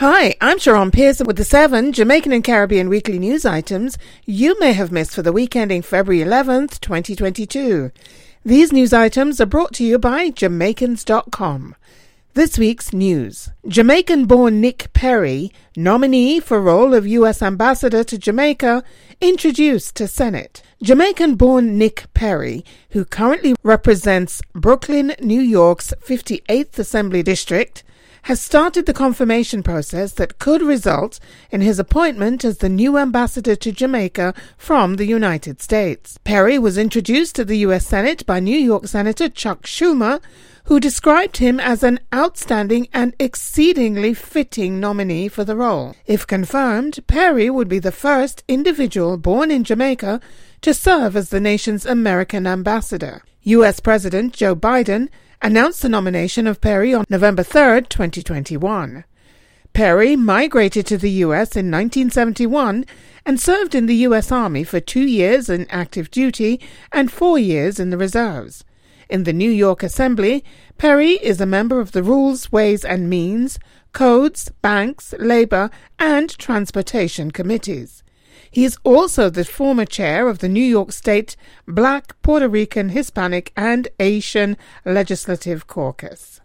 Hi, I'm Sharon Pearson with the seven Jamaican and Caribbean weekly news items you may have missed for the week ending February 11th, 2022. These news items are brought to you by Jamaicans.com. This week's news. Jamaican born Nick Perry, nominee for role of U.S. Ambassador to Jamaica, introduced to Senate. Jamaican born Nick Perry, who currently represents Brooklyn, New York's 58th Assembly District, has started the confirmation process that could result in his appointment as the new ambassador to Jamaica from the United States. Perry was introduced to the U.S. Senate by New York Senator Chuck Schumer, who described him as an outstanding and exceedingly fitting nominee for the role. If confirmed, Perry would be the first individual born in Jamaica to serve as the nation's American ambassador. U.S. President Joe Biden announced the nomination of Perry on November 3, 2021. Perry migrated to the U.S. in 1971 and served in the U.S. Army for two years in active duty and four years in the reserves. In the New York Assembly, Perry is a member of the Rules, Ways and Means, Codes, Banks, Labor, and Transportation Committees. He is also the former chair of the New York State Black, Puerto Rican, Hispanic, and Asian Legislative Caucus.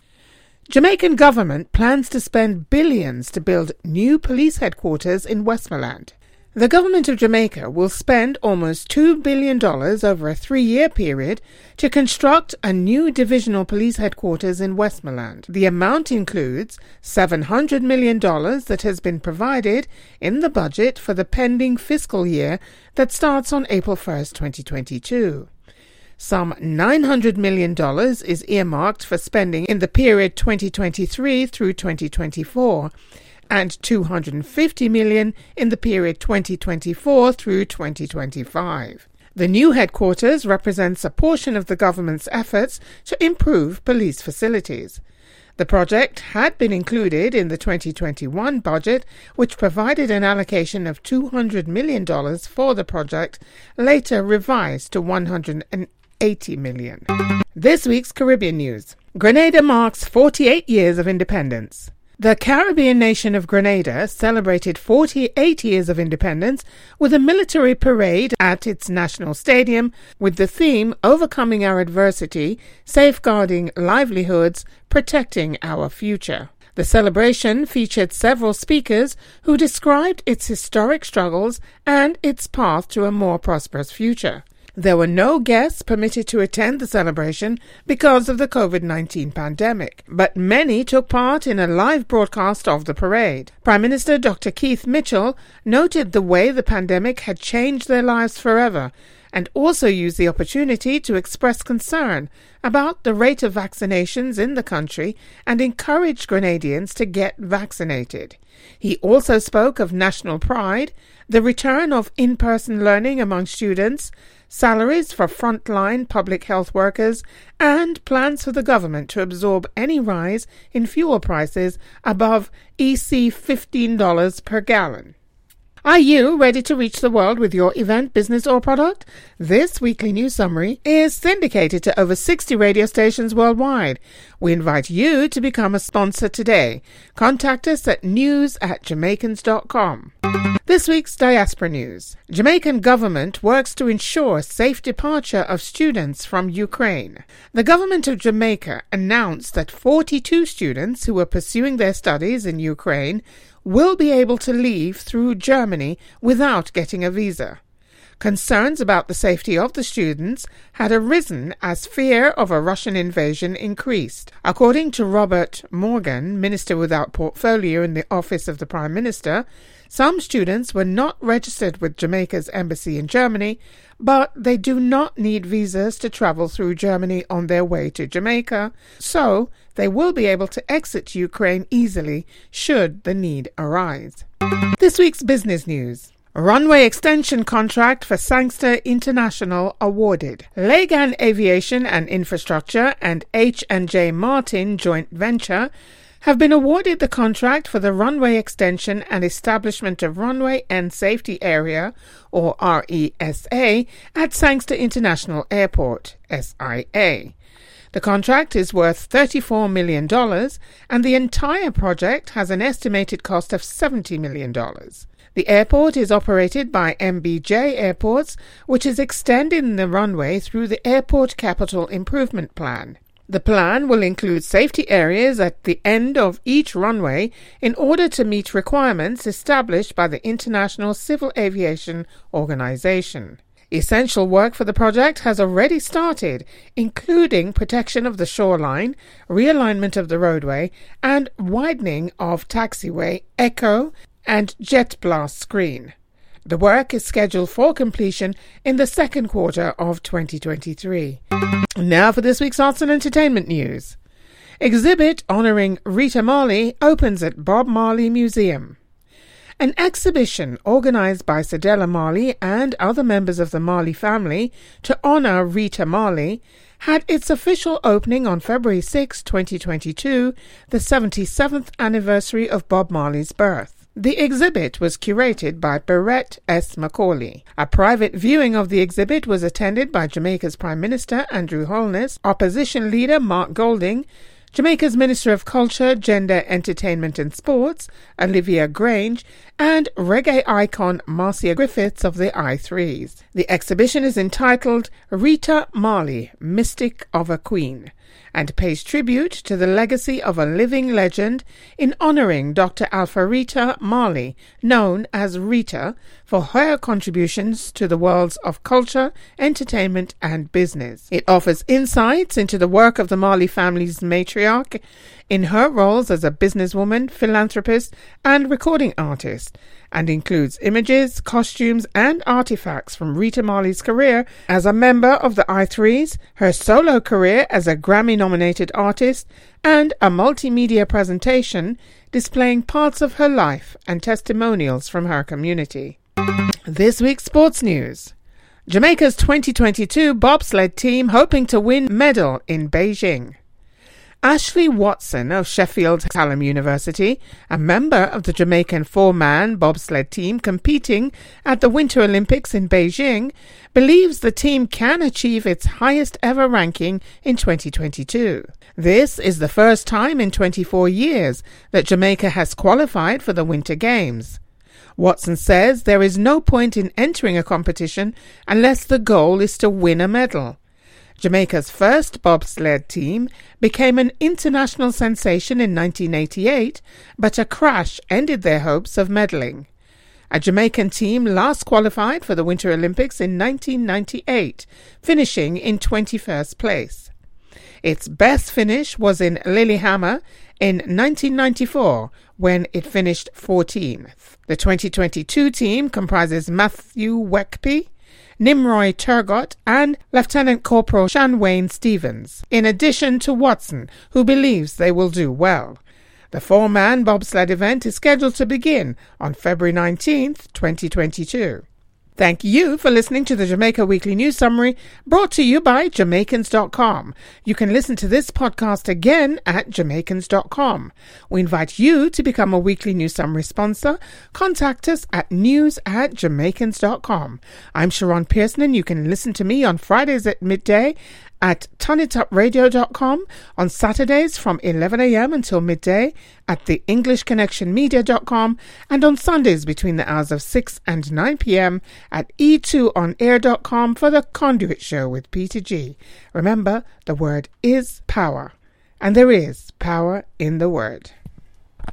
Jamaican government plans to spend billions to build new police headquarters in Westmoreland. The government of Jamaica will spend almost $2 billion over a three year period to construct a new divisional police headquarters in Westmoreland. The amount includes $700 million that has been provided in the budget for the pending fiscal year that starts on April 1, 2022. Some $900 million is earmarked for spending in the period 2023 through 2024 and 250 million in the period 2024 through 2025. The new headquarters represents a portion of the government's efforts to improve police facilities. The project had been included in the 2021 budget, which provided an allocation of $200 million for the project, later revised to 180 million. This week's Caribbean news Grenada marks 48 years of independence. The Caribbean nation of Grenada celebrated 48 years of independence with a military parade at its national stadium with the theme Overcoming Our Adversity, Safeguarding Livelihoods, Protecting Our Future. The celebration featured several speakers who described its historic struggles and its path to a more prosperous future. There were no guests permitted to attend the celebration because of the COVID 19 pandemic, but many took part in a live broadcast of the parade. Prime Minister Dr. Keith Mitchell noted the way the pandemic had changed their lives forever and also used the opportunity to express concern about the rate of vaccinations in the country and encourage Grenadians to get vaccinated. He also spoke of national pride, the return of in person learning among students, salaries for frontline public health workers, and plans for the government to absorb any rise in fuel prices above EC $15 per gallon. Are you ready to reach the world with your event, business, or product? This weekly news summary is syndicated to over 60 radio stations worldwide. We invite you to become a sponsor today. Contact us at news at jamaicans.com. This week's Diaspora News. Jamaican government works to ensure safe departure of students from Ukraine. The government of Jamaica announced that 42 students who were pursuing their studies in Ukraine will be able to leave through Germany without getting a visa. Concerns about the safety of the students had arisen as fear of a Russian invasion increased. According to Robert Morgan, Minister without portfolio in the Office of the Prime Minister, some students were not registered with Jamaica's embassy in Germany, but they do not need visas to travel through Germany on their way to Jamaica, so they will be able to exit Ukraine easily should the need arise. This week's business news. Runway extension contract for Sangster International awarded. Lagan Aviation and Infrastructure and H&J Martin joint venture have been awarded the contract for the runway extension and establishment of runway and safety area or RESA at Sangster International Airport, SIA. The contract is worth $34 million, and the entire project has an estimated cost of $70 million. The airport is operated by MBJ Airports, which is extending the runway through the Airport Capital Improvement Plan. The plan will include safety areas at the end of each runway in order to meet requirements established by the International Civil Aviation Organization. Essential work for the project has already started, including protection of the shoreline, realignment of the roadway, and widening of taxiway, echo, and jet blast screen. The work is scheduled for completion in the second quarter of 2023. Now for this week's arts and entertainment news. Exhibit honoring Rita Marley opens at Bob Marley Museum. An exhibition organized by Cedella Marley and other members of the Marley family to honor Rita Marley had its official opening on February 6, 2022, the 77th anniversary of Bob Marley's birth. The exhibit was curated by Barrett S. Macaulay. A private viewing of the exhibit was attended by Jamaica's Prime Minister Andrew Holness, opposition leader Mark Golding, Jamaica's Minister of Culture, Gender, Entertainment and Sports, Olivia Grange, and reggae icon Marcia Griffiths of the I-Threes. The exhibition is entitled Rita Marley, Mystic of a Queen and pays tribute to the legacy of a living legend in honoring Dr. Alpharita Marley, known as Rita, for her contributions to the worlds of culture, entertainment, and business. It offers insights into the work of the Marley family's matriarch in her roles as a businesswoman, philanthropist, and recording artist, and includes images, costumes, and artifacts from Rita Marley's career as a member of the I-Threes, her solo career as a Grammy nominated artist, and a multimedia presentation displaying parts of her life and testimonials from her community. This week's sports news. Jamaica's 2022 bobsled team hoping to win medal in Beijing. Ashley Watson of Sheffield Hallam University, a member of the Jamaican four man bobsled team competing at the Winter Olympics in Beijing, believes the team can achieve its highest ever ranking in 2022. This is the first time in 24 years that Jamaica has qualified for the Winter Games. Watson says there is no point in entering a competition unless the goal is to win a medal. Jamaica's first bobsled team became an international sensation in 1988, but a crash ended their hopes of medaling. A Jamaican team last qualified for the Winter Olympics in 1998, finishing in 21st place. Its best finish was in Lillehammer in 1994 when it finished 14th. The 2022 team comprises Matthew Wekpe, Nimroy Turgott, and Lieutenant Corporal Shanwayne Stevens, in addition to Watson, who believes they will do well. The four man bobsled event is scheduled to begin on February 19th, 2022. Thank you for listening to the Jamaica Weekly News Summary brought to you by Jamaicans.com. You can listen to this podcast again at Jamaicans.com. We invite you to become a Weekly News Summary sponsor. Contact us at news at Jamaicans.com. I'm Sharon Pearson and you can listen to me on Fridays at midday at tonitupradio.com on Saturdays from 11am until midday at the englishconnectionmedia.com and on Sundays between the hours of 6 and 9pm at e2onair.com for the Conduit Show with Peter G. Remember, the word is power, and there is power in the word.